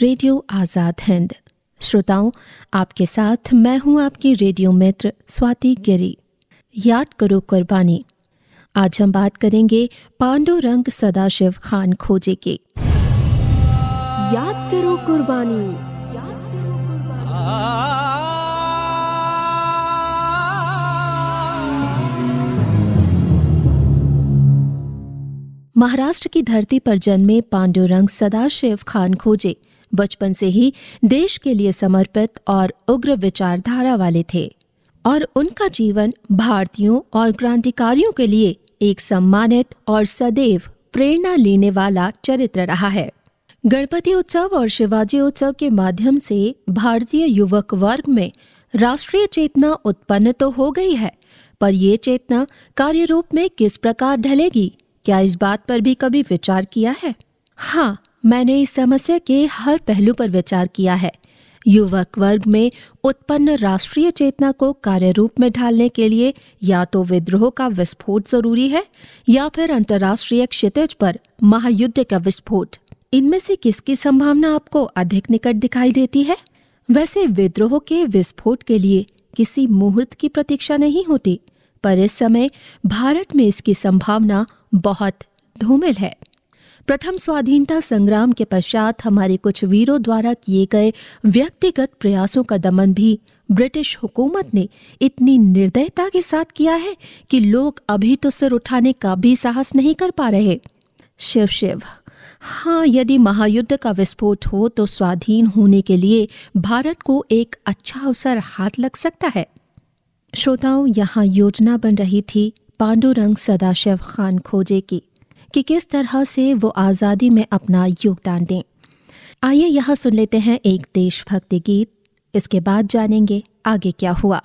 Radio Azad Hind. श्रोताओं आपके साथ मैं हूँ आपकी रेडियो मित्र स्वाति गिरी। याद करो कुर्बानी। आज हम बात करेंगे पांडुरंग सदाशिव खान खोजे की। याद करो कुर्बानी। महाराष्ट्र की धरती पर जन्मे पांडुरंग सदाशिव खान खोजे। बचपन से ही देश के लिए समर्पित और उग्र विचारधारा वाले थे और उनका जीवन भारतीयों और क्रांतिकारियों के लिए एक सम्मानित और सदैव प्रेरणा लेने वाला चरित्र रहा है। गणपति उत्सव और शिवाजी उत्सव के माध्यम से भारतीय युवक वर्ग में राष्ट्रीय चेतना उत्पन्न तो हो गई है, पर ये चेतना कार्य रूप में किस प्रकार ढलेगी, क्या इस बात पर भी कभी विचार किया है? हाँ मैंने इस समस्या के हर पहलू पर विचार किया है। युवक वर्ग में उत्पन्न राष्ट्रीय चेतना को कार्य रूप में ढालने के लिए या तो विद्रोह का विस्फोट ज़रूरी है या फिर अंतर्राष्ट्रीय क्षितिज पर महायुद्ध का विस्फोट। इनमें से किसकी संभावना आपको अधिक निकट दिखाई देती है? वैसे विद्रोह के विस्फोट के लिए किसी मुहूर्त की प्रतीक्षा नहीं होती, पर इस समय भारत में इसकी संभावना बहुत धूमिल है। प्रथम स्वाधीनता संग्राम के पश्चात हमारे कुछ वीरों द्वारा किए गए व्यक्तिगत प्रयासों का दमन भी ब्रिटिश हुकूमत ने इतनी निर्दयता के साथ किया है कि लोग अभी तो सिर उठाने का भी साहस नहीं कर पा रहे। शिव शिव। हाँ यदि महायुद्ध का विस्फोट हो तो स्वाधीन होने के लिए भारत को एक अच्छा अवसर हाथ लग सकता है। श्रोताओं, यहाँ योजना बन रही थी पांडुरंग सदाशिव खान खोजे की। कि किस तरह से वो आज़ादी में अपना योगदान दें। आइए यहाँ सुन लेते हैं एक देशभक्ति गीत। इसके बाद जानेंगे आगे क्या हुआ।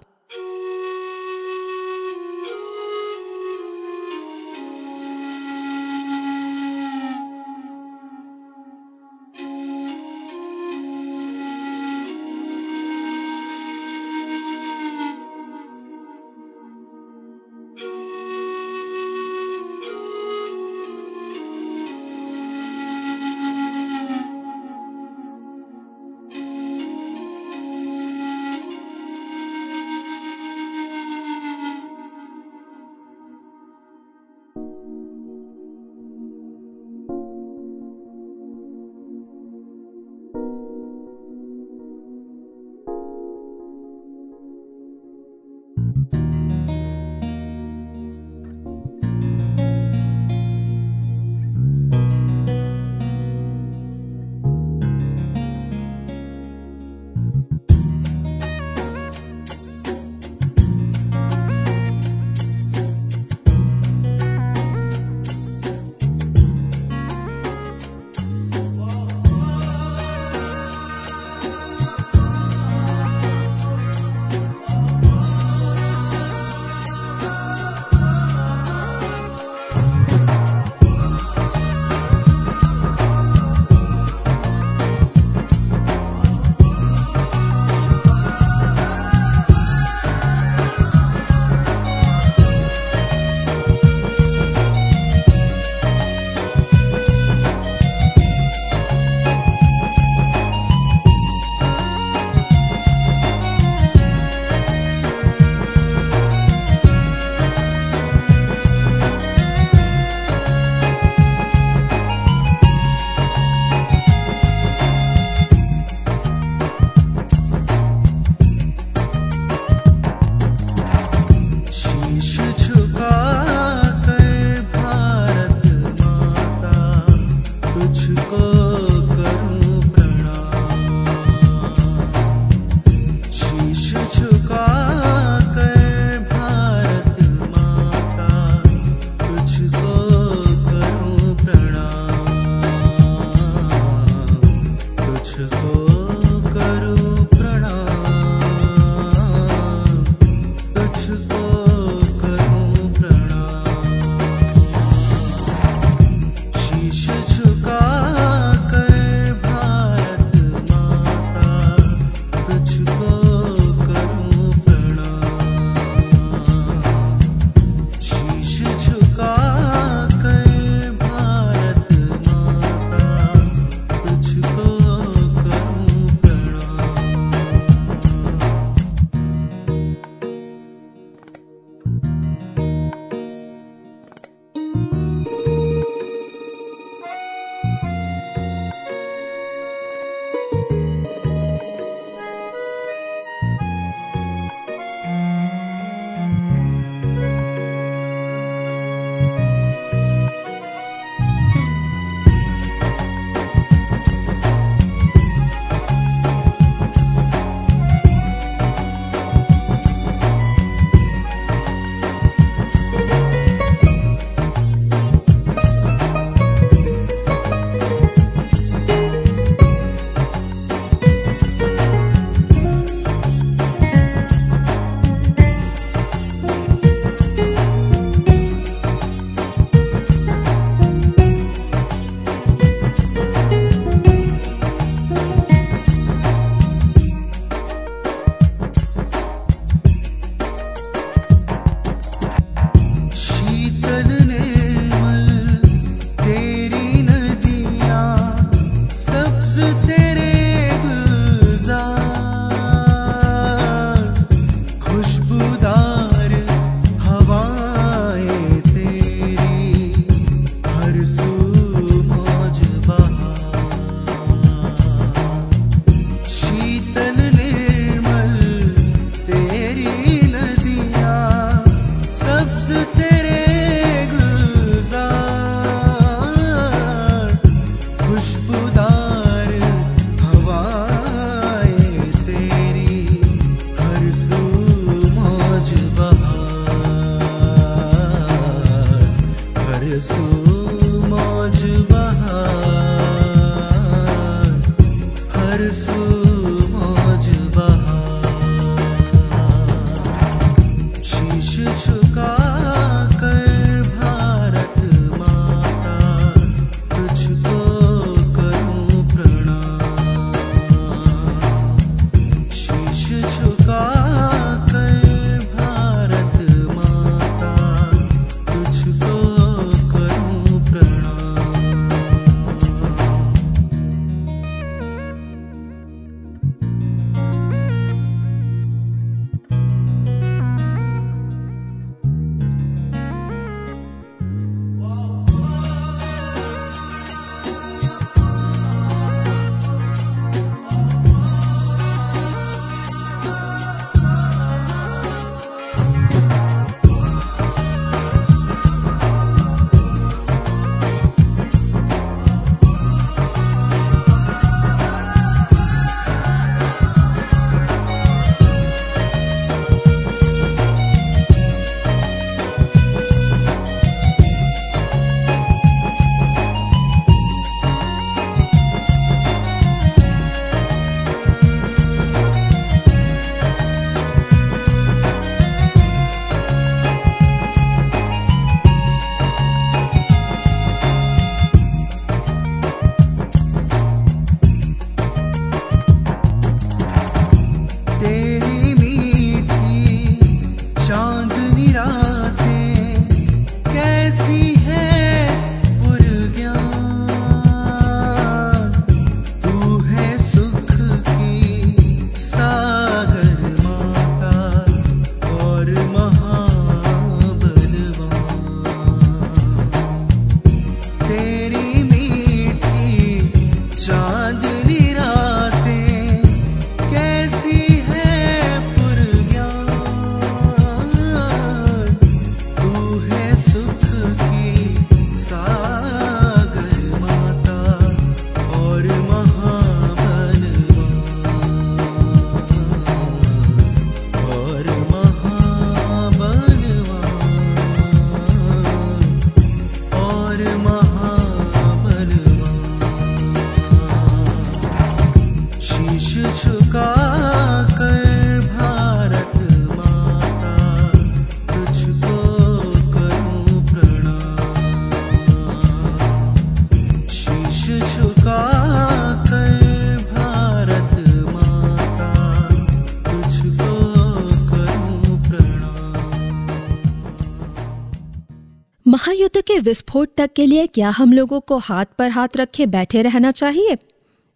विस्फोट तक के लिए क्या हम लोगों को हाथ पर हाथ रखे बैठे रहना चाहिए?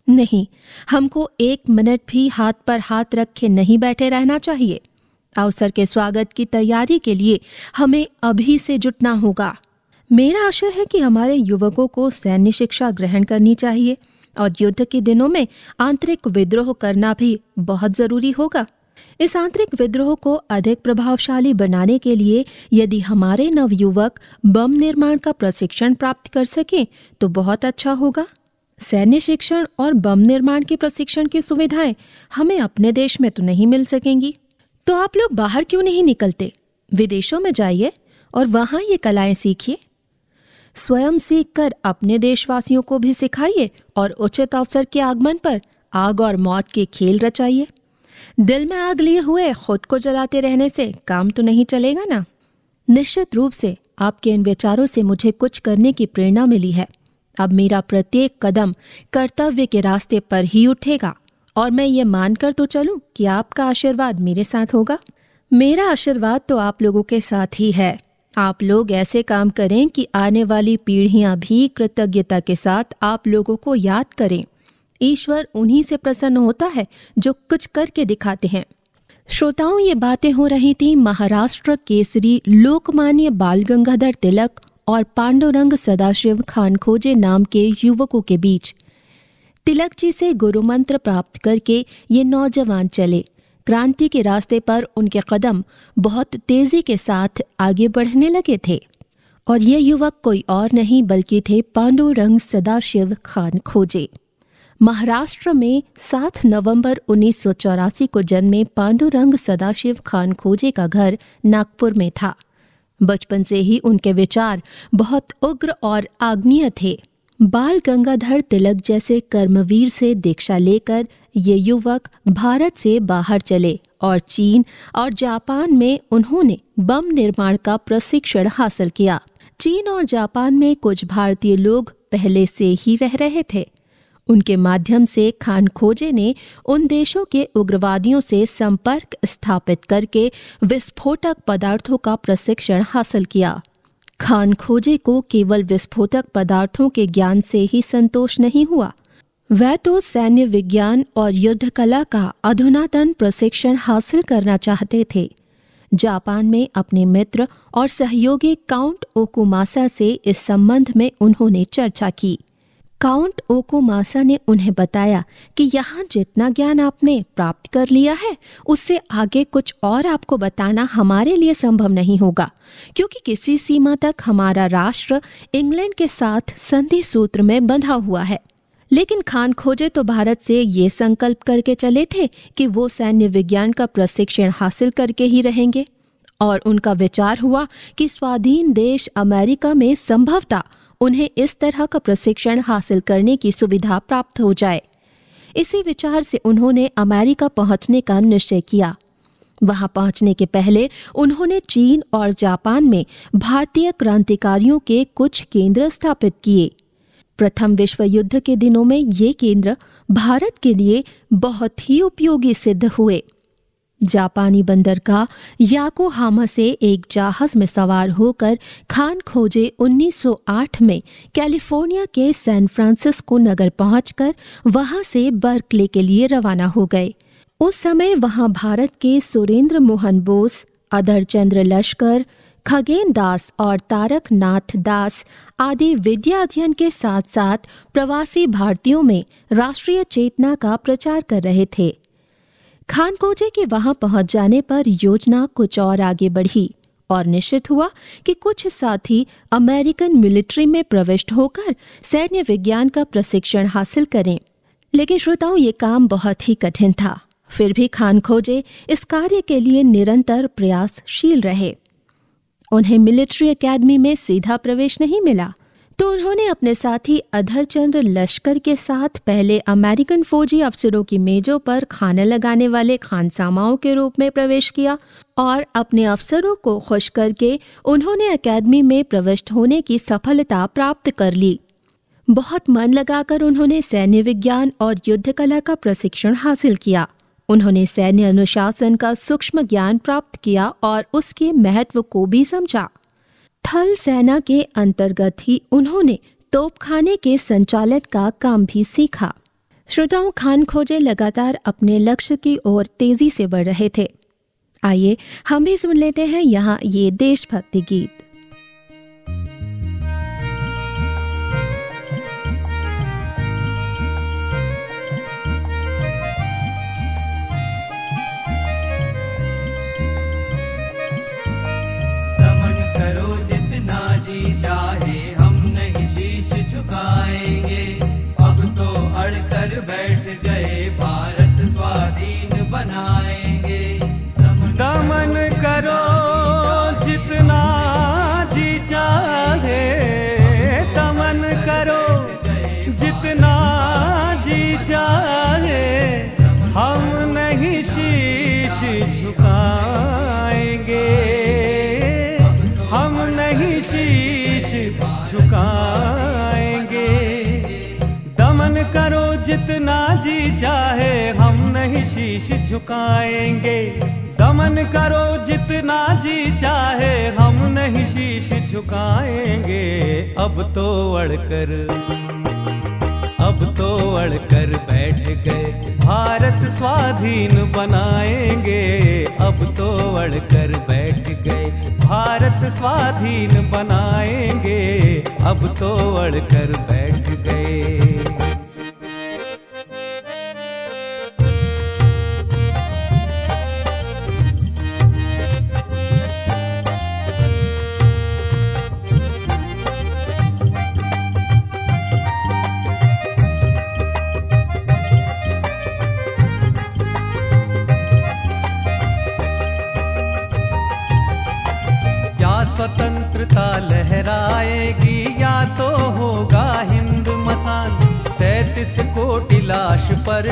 नहीं, हमको एक मिनट भी हाथ पर हाथ रखे नहीं बैठे रहना चाहिए। अवसर के स्वागत की तैयारी के लिए हमें अभी से जुटना होगा। मेरा आशय है कि हमारे युवकों को सैन्य शिक्षा ग्रहण करनी चाहिए और युद्ध के दिनों में आंतरिक विद्रोह करना भी बहुत ज़रूरी होगा। इस आंतरिक विद्रोह को अधिक प्रभावशाली बनाने के लिए यदि हमारे नवयुवक बम निर्माण का प्रशिक्षण प्राप्त कर सकें तो बहुत अच्छा होगा। सैन्य शिक्षण और बम निर्माण के प्रशिक्षण की सुविधाएँ हमें अपने देश में तो नहीं मिल सकेंगी। तो आप लोग बाहर क्यों नहीं निकलते? विदेशों में जाइए और वहाँ ये कलाएँ सीखिए। स्वयं सीख कर अपने देशवासियों को भी सिखाइए और उचित अवसर के आगमन पर आग और मौत के खेल रचाइए। दिल में आग लिए हुए खुद को जलाते रहने से काम तो नहीं चलेगा ना? निश्चित रूप से आपके इन विचारों से मुझे कुछ करने की प्रेरणा मिली है। अब मेरा प्रत्येक कदम कर्तव्य के रास्ते पर ही उठेगा और मैं ये मानकर तो चलूँ कि आपका आशीर्वाद मेरे साथ होगा। मेरा आशीर्वाद तो आप लोगों के साथ ही है। आप लोग ऐसे काम करें कि आने वाली पीढ़ियाँ भी कृतज्ञता के साथ आप लोगों को याद करें। ईश्वर उन्हीं से प्रसन्न होता है जो कुछ करके दिखाते हैं। श्रोताओं, ये बातें हो रही थी महाराष्ट्र केसरी लोकमान्य बाल गंगाधर तिलक और पांडुरंग सदाशिव खान खोजे नाम के युवकों के बीच। तिलक जी से गुरु मंत्र प्राप्त करके ये नौजवान चले। क्रांति के रास्ते पर उनके कदम बहुत तेज़ी के साथ आगे बढ़ने लगे थे। और ये युवक कोई और नहीं, बल्कि थे पांडुरंग सदाशिव खान खोजे महाराष्ट्र में 7 नवंबर उन्नीस सौ चौरासी को जन्मे पांडुरंग सदाशिव खान खोजे का घर नागपुर में था। बचपन से ही उनके विचार बहुत उग्र और आग्नीय थे। बाल गंगाधर तिलक जैसे कर्मवीर से दीक्षा लेकर ये युवक भारत से बाहर चले और चीन और जापान में उन्होंने बम निर्माण का प्रशिक्षण हासिल किया। चीन और जापान में कुछ भारतीय लोग पहले से ही रह रहे थे। उनके माध्यम से खान खोजे ने उन देशों के उग्रवादियों से संपर्क स्थापित करके विस्फोटक पदार्थों का प्रशिक्षण हासिल किया। खान खोजे को केवल विस्फोटक पदार्थों के ज्ञान से ही संतोष नहीं हुआ। वह तो सैन्य विज्ञान और युद्ध कला का अधुनातन प्रशिक्षण हासिल करना चाहते थे। जापान में अपने मित्र और सहयोगी काउंट ओकुमासा से इस संबंध में उन्होंने चर्चा की। काउंट ओकोमासा ने उन्हें बताया कि यहाँ जितना ज्ञान आपने प्राप्त कर लिया है, उससे आगे कुछ और आपको बताना हमारे लिए संभव नहीं होगा, क्योंकि किसी सीमा तक हमारा राष्ट्र इंग्लैंड के साथ संधि सूत्र में बंधा हुआ है। लेकिन खान खोजे तो भारत से ये संकल्प करके चले थे कि वो सैन्य विज्ञान का प्रशिक्षण हासिल करके ही रहेंगे। और उनका विचार हुआ कि स्वाधीन देश अमेरिका में संभवतः उन्हें इस तरह का प्रशिक्षण हासिल करने की सुविधा प्राप्त हो जाए। इसी विचार से उन्होंने अमेरिका पहुँचने का निश्चय किया। वहाँ पहुँचने के पहले उन्होंने चीन और जापान में भारतीय क्रांतिकारियों के कुछ केंद्र स्थापित किए। प्रथम विश्व युद्ध के दिनों में ये केंद्र भारत के लिए बहुत ही उपयोगी सिद्ध हुए। जापानी बंदरगाह याकोहामा से एक जहाज़ में सवार होकर खान खोजे 1908 में कैलिफ़ोर्निया के सैन फ्रांसिस्को नगर पहुंचकर वहाँ से बर्कले के लिए रवाना हो गए। उस समय वहाँ भारत के सुरेंद्र मोहन बोस अधर चंद्र लश्कर, खगेन दास और तारक नाथ दास आदि विद्या अध्ययन के साथ साथ प्रवासी भारतीयों में राष्ट्रीय चेतना का प्रचार कर रहे थे। खानकोजे के वहाँ पहुँच जाने पर योजना कुछ और आगे बढ़ी और निश्चित हुआ कि कुछ साथी अमेरिकन मिलिट्री में प्रविष्ट होकर सैन्य विज्ञान का प्रशिक्षण हासिल करें। लेकिन श्रोताओं, ये काम बहुत ही कठिन था। फिर भी खान खोजे इस कार्य के लिए निरंतर प्रयासशील रहे। उन्हें मिलिट्री एकेडमी में सीधा प्रवेश नहीं मिला। तो उन्होंने अपने साथी अधर चंद्र लश्कर के साथ पहले अमेरिकन फौजी अफसरों की मेजों पर खाना लगाने वाले खानसामाओं के रूप में प्रवेश किया और अपने अफसरों को खुश करके उन्होंने अकेडमी में प्रविष्ट होने की सफलता प्राप्त कर ली। बहुत मन लगाकर उन्होंने सैन्य विज्ञान और युद्ध कला का प्रशिक्षण हासिल किया। उन्होंने सैन्य अनुशासन का सूक्ष्म ज्ञान प्राप्त किया और उसके महत्व को भी समझा। थल सेना के अंतर्गत ही उन्होंने तोपखाने के संचालक का काम भी सीखा। श्रोताओं, खान खोजे लगातार अपने लक्ष्य की ओर तेज़ी से बढ़ रहे थे। आइए, हम भी सुन लेते हैं यहाँ ये देशभक्ति गीत। करो जितना जी चाहे, दमन करो जितना जी चाहे। हम नहीं शीश झुकाएँगे, हम नहीं शीश झुकाएँगे। दमन करो जितना जी चाहे, हम नहीं शीश झुकाएँगे। दमन करो जितना जी चाहे, हम नहीं शीश झुकाएँगे। अब तो अड़कर, अब तो अड़कर बैठ गए। भारत स्वाधीन बनाएँगे, अब तो अड़कर बैठ गए। भारत स्वाधीन बनाएँगे, अब तो अड़कर बैठ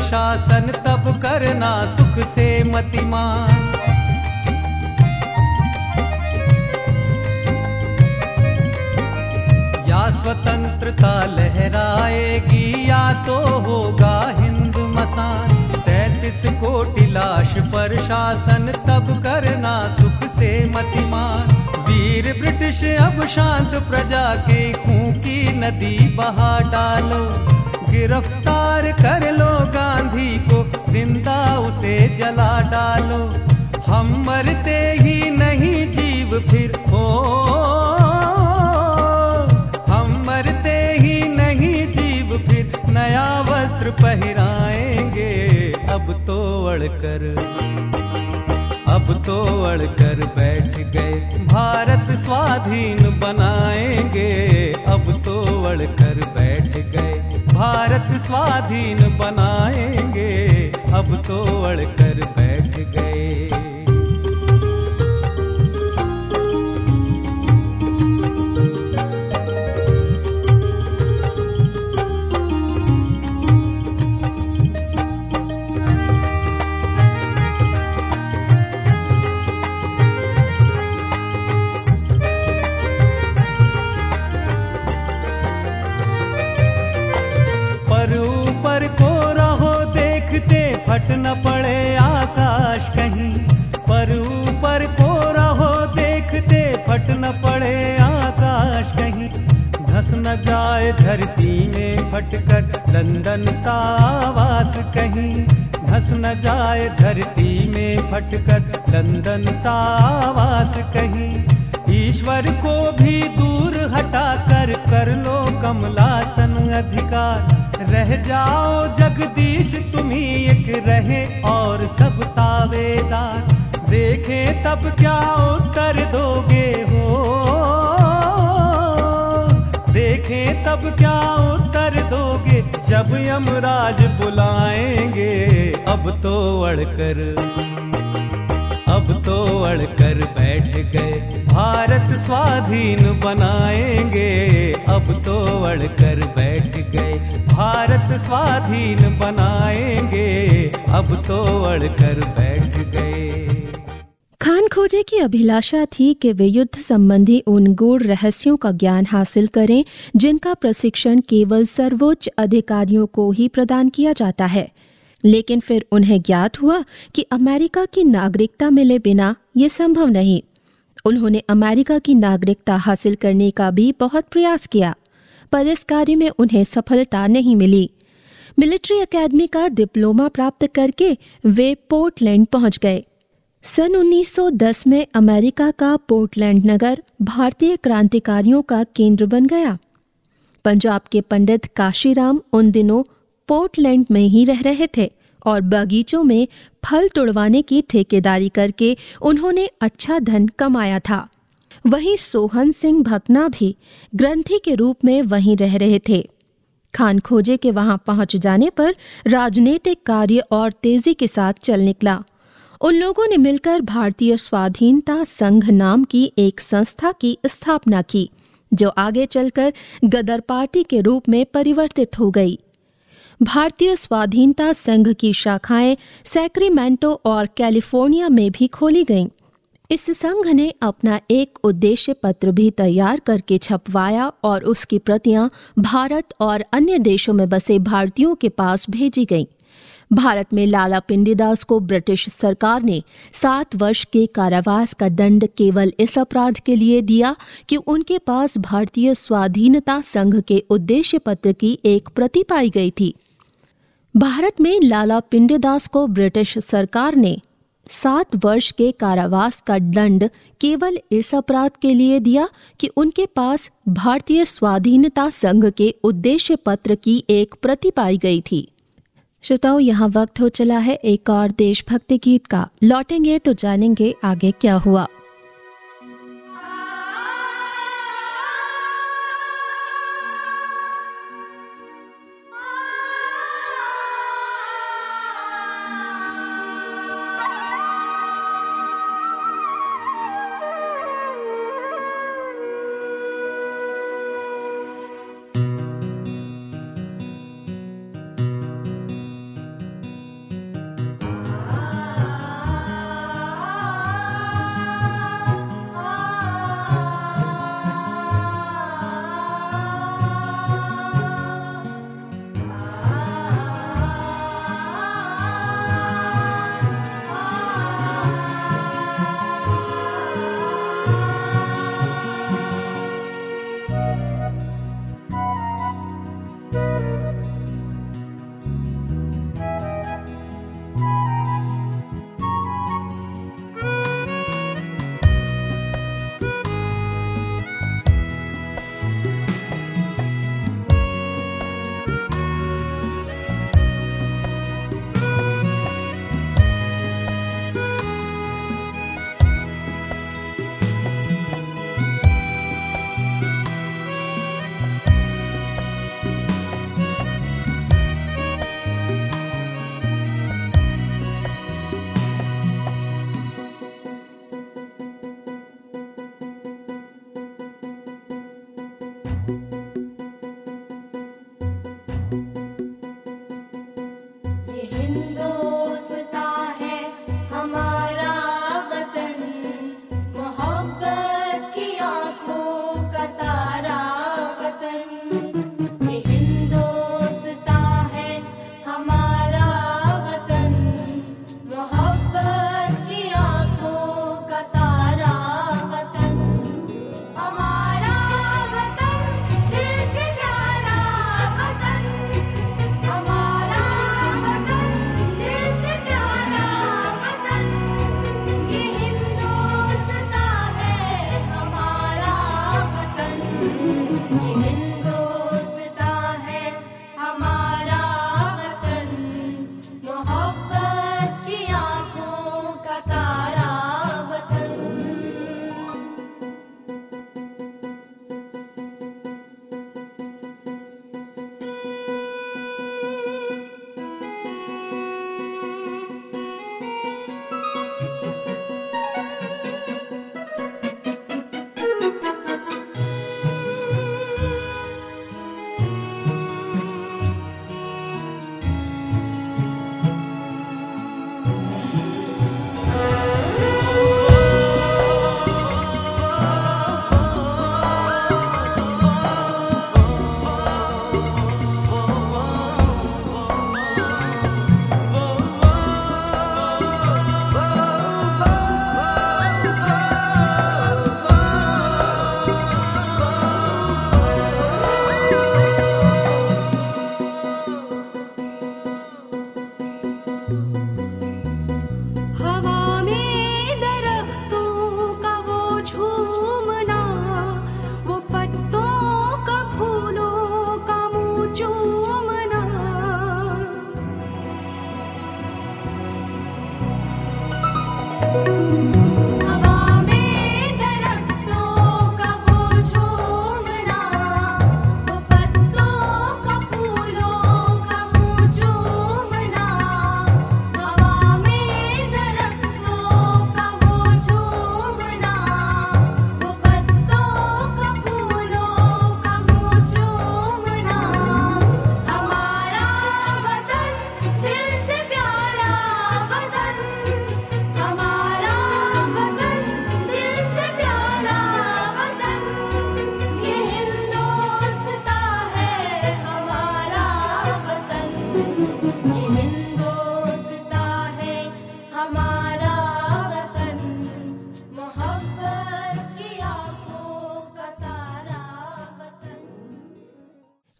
शासन तब करना सुख से मतिमान या स्वतंत्रता लहराएगी या तो होगा हिंद मसान। तैतीस कोटि लाश पर शासन तब करना सुख से मतिमान वीर ब्रिटिश, अब शांत प्रजा के खून की नदी बहा डालो। गिरफ़्तार कर लो गांधी को, ज़िंदा उसे जला डालो। हम मरते ही नहीं जीव फिर, हो। हम मरते ही नहीं जीव फिर, नया वस्त्र पहराएँगे। अब तो अड़कर, अब तो अड़कर बैठ गए। भारत स्वाधीन बनाएँगे, अब तो अड़कर। भारत स्वाधीन बनाएँगे। अब तो अड़कर बैठ गए। फट न पड़े आकाश कहीं, पर ऊपर को रहो देखते फट न पड़े आकाश कहीं। धस न जाए धरती में फटकर लंदन सावास कहीं। धस न जाए धरती में फटकर लंदन सावास कहीं। ईश्वर को भी दूर हटाकर कर लो कमलासन अधिकार। रह जाओ जगदीश, तुम्ही एक रहे और सब तावेदार। देखे तब क्या उत्तर दोगे हो। देखे तब क्या उत्तर दोगे, जब यमराज बुलाएँगे। अब तो अड़कर, अब तो अड़कर बैठ गए। भारत स्वाधीन बनाएँगे। अब तो अड़कर बैठ गए। भारत स्वाधीन बनाएँगे। अब तो अड़कर बैठ गए। खान खोजे की अभिलाषा थी कि वे युद्ध संबंधी उन गूढ़ रहस्यों का ज्ञान हासिल करें, जिनका प्रशिक्षण केवल सर्वोच्च अधिकारियों को ही प्रदान किया जाता है। लेकिन फिर उन्हें ज्ञात हुआ कि अमेरिका की नागरिकता मिले बिना ये संभव नहीं। उन्होंने अमेरिका की नागरिकता हासिल करने का भी बहुत प्रयास किया, पर इस कार्य में उन्हें सफलता नहीं मिली। मिलिट्री एकेडमी का डिप्लोमा प्राप्त करके वे पोर्टलैंड पहुँच गए। सन 1910 में अमेरिका का पोर्टलैंड नगर भारतीय क्रांतिकारियों का केंद्र बन गया। पंजाब के पंडित काशीराम उन दिनों पोर्टलैंड में ही रह रहे थे। और बगीचों में फल तुड़वाने की ठेकेदारी करके उन्होंने अच्छा धन कमाया था। वहीं सोहन सिंह भकना भी ग्रंथी के रूप में वहीं रह रहे थे। खान खोजे के वहाँ पहुँच जाने पर राजनीतिक कार्य और तेज़ी के साथ चल निकला। उन लोगों ने मिलकर भारतीय स्वाधीनता संघ नाम की एक संस्था की स्थापना की, जो आगे चलकर गदर पार्टी के रूप में परिवर्तित हो गई। भारतीय स्वाधीनता संघ की शाखाएँ सैक्रीमेंटो और कैलिफ़ोर्निया में भी खोली गईं। इस संघ ने अपना एक उद्देश्य पत्र भी तैयार करके छपवाया और उसकी प्रतियाँ भारत और अन्य देशों में बसे भारतीयों के पास भेजी गईं। भारत में लाला पिंडीदास को ब्रिटिश सरकार ने सात वर्ष के कारावास का दंड केवल इस अपराध के लिए दिया कि उनके पास भारतीय स्वाधीनता संघ के उद्देश्य पत्र की एक प्रति पाई गई थी। भारत में लाला पिंडीदास को ब्रिटिश सरकार ने सात वर्ष के कारावास का दंड केवल इस अपराध के लिए दिया कि उनके पास भारतीय स्वाधीनता संघ के उद्देश्य पत्र की एक प्रति पाई गई थी। श्रोताओं, यहाँ वक्त हो चला है एक और देशभक्ति गीत का। लौटेंगे तो जानेंगे आगे क्या हुआ।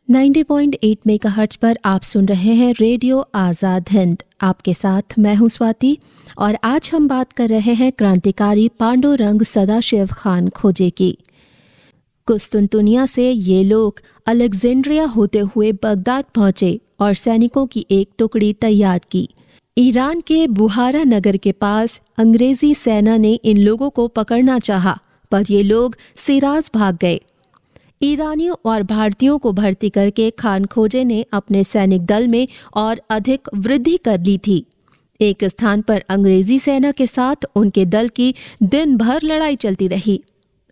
90.8 मेगाहर्ट्ज पर आप सुन रहे हैं रेडियो आज़ाद हिंद। आपके साथ मैं हूँ स्वाति और आज हम बात कर रहे हैं क्रांतिकारी पांडुरंग सदाशिव खान खोजे की। कुस्तुनतुनिया से ये लोग अलेक्जेंड्रिया होते हुए बगदाद पहुँचे। और सैनिकों की एक टुकड़ी तैयार की। ईरान के बुहारा नगर के पास अंग्रेज़ी सेना ने इन लोगों को पकड़ना चाहा, पर ये लोग सिराज भाग गए। ईरानियों और भारतीयों को भर्ती करके खान खोजे ने अपने सैनिक दल में और अधिक वृद्धि कर ली थी। एक स्थान पर अंग्रेज़ी सेना के साथ उनके दल की दिन भर लड़ाई चलती रही।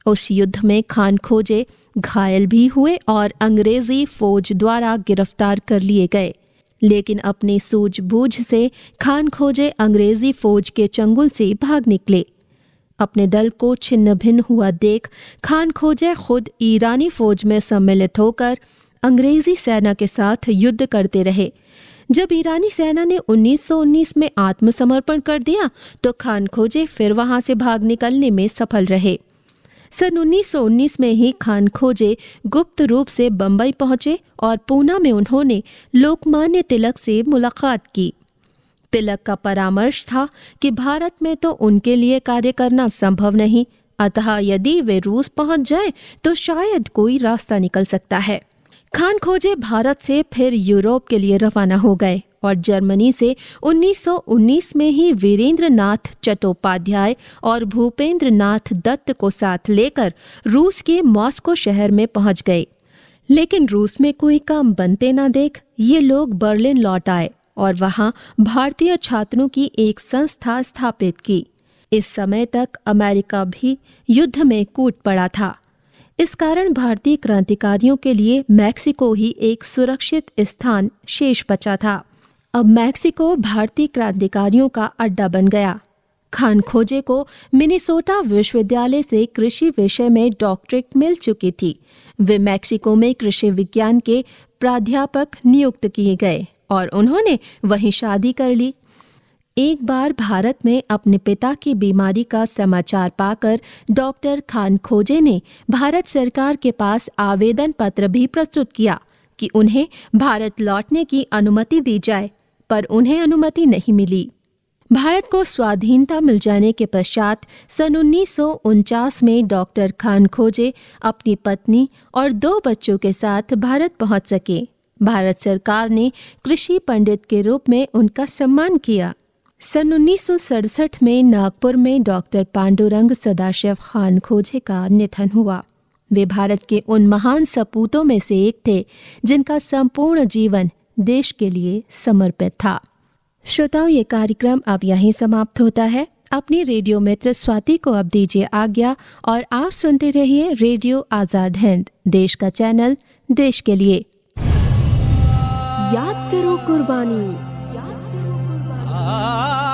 उस युद्ध में खान खोजे घायल भी हुए और अंग्रेज़ी फौज द्वारा गिरफ़्तार कर लिए गए। लेकिन अपनी सूझबूझ से खान खोजे अंग्रेज़ी फौज के चंगुल से भाग निकले। अपने दल को छिन्न भिन्न हुआ देख खान खोजे खुद ईरानी फौज में सम्मिलित होकर अंग्रेज़ी सेना के साथ युद्ध करते रहे। जब ईरानी सेना ने 1919 में आत्मसमर्पण कर दिया तो खान खोजे फिर वहाँ से भाग निकलने में सफल रहे। सन 1919 में ही खान खोजे गुप्त रूप से बंबई पहुँचे और पूना में उन्होंने लोकमान्य तिलक से मुलाकात की। तिलक का परामर्श था कि भारत में तो उनके लिए कार्य करना संभव नहीं, अतः यदि वे रूस पहुँच जाए तो शायद कोई रास्ता निकल सकता है। खान खोजे भारत से फिर यूरोप के लिए रवाना हो गए और जर्मनी से 1919 में ही वीरेंद्र नाथ चट्टोपाध्याय और भूपेंद्र नाथ दत्त को साथ लेकर रूस के मॉस्को शहर में पहुँच गए। लेकिन रूस में कोई काम बनते ना देख ये लोग बर्लिन लौट आए और वहाँ भारतीय छात्रों की एक संस्था स्थापित की। इस समय तक अमेरिका भी युद्ध में कूद पड़ा था। इस कारण भारतीय क्रांतिकारियों के लिए मैक्सिको ही एक सुरक्षित स्थान शेष बचा था। अब मैक्सिको भारतीय क्रांतिकारियों का अड्डा बन गया। खान खोजे को मिनीसोटा विश्वविद्यालय से कृषि विषय में डॉक्टरेट मिल चुकी थी। वे मैक्सिको में कृषि विज्ञान के प्राध्यापक नियुक्त किए गए और उन्होंने वहीं शादी कर ली। एक बार भारत में अपने पिता की बीमारी का समाचार पाकर डॉक्टर खान खोजे ने भारत सरकार के पास आवेदन पत्र भी प्रस्तुत किया कि उन्हें भारत लौटने की अनुमति दी जाए, पर उन्हें अनुमति नहीं मिली। भारत को स्वाधीनता मिल जाने के पश्चात सन उन्नीस सौ उनचास में डॉक्टर खान खोजे अपनी पत्नी और दो बच्चों के साथ भारत पहुँच सके। भारत सरकार ने कृषि पंडित के रूप में उनका सम्मान किया। सन उन्नीस में नागपुर में डॉक्टर पांडुरंग सदाशिव खान खोजे का निधन हुआ। वे भारत के उन महान सपूतों में से एक थे, जिनका संपूर्ण जीवन देश के लिए समर्पित था। श्रोताओं, ये कार्यक्रम अब यहीं समाप्त होता है। अपनी रेडियो मित्र स्वाति को अब दीजिए आज्ञा और आप सुनते रहिए रेडियो आज़ाद हिंद, देश का चैनल, देश के लिए। याद करो कुर्बानी। Ah.